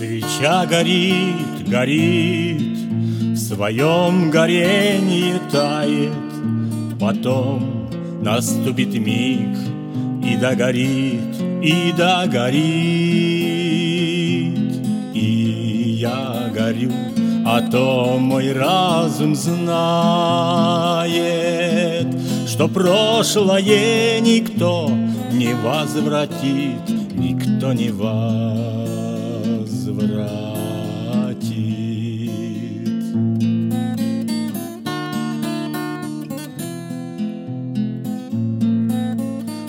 Свеча горит, горит, в своем горении тает, Потом наступит миг, и догорит, и догорит, и я горю, а то мой разум знает, что прошлое никто не возвратит, никто не возвратит.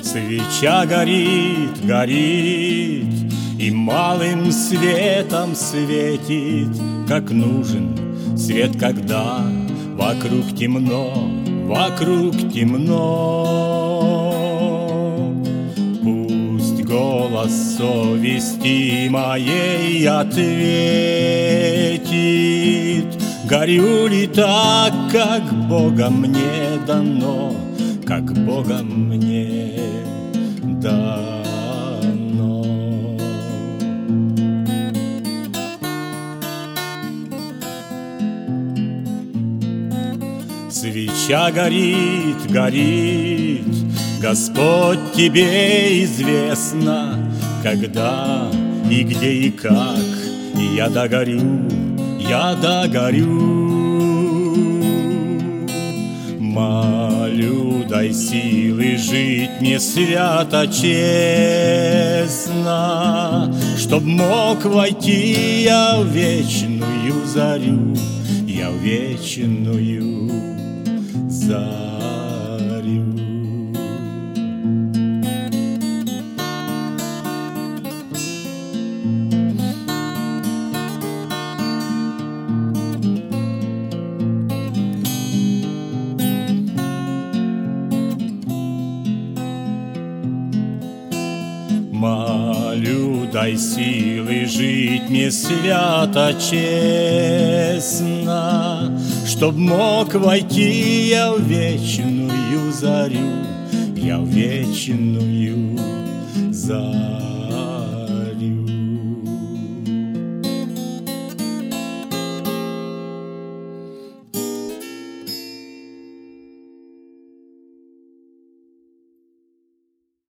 Свеча горит, горит, и малым светом светит, как нужен свет, когда вокруг темно, вокруг темно. Совести моей ответит, горю ли так, как Богом мне дано, как Богом мне дано. Свеча горит, горит, Господь тебе известно, когда и где и как я догорю, я догорю. Молю, дай силы жить мне свято, честно, Чтоб мог войти я в вечную зарю, Я в вечную зарю. Молю, дай силы жить мне свято, честно, Чтоб мог войти я в вечную зарю, Я в вечную зарю.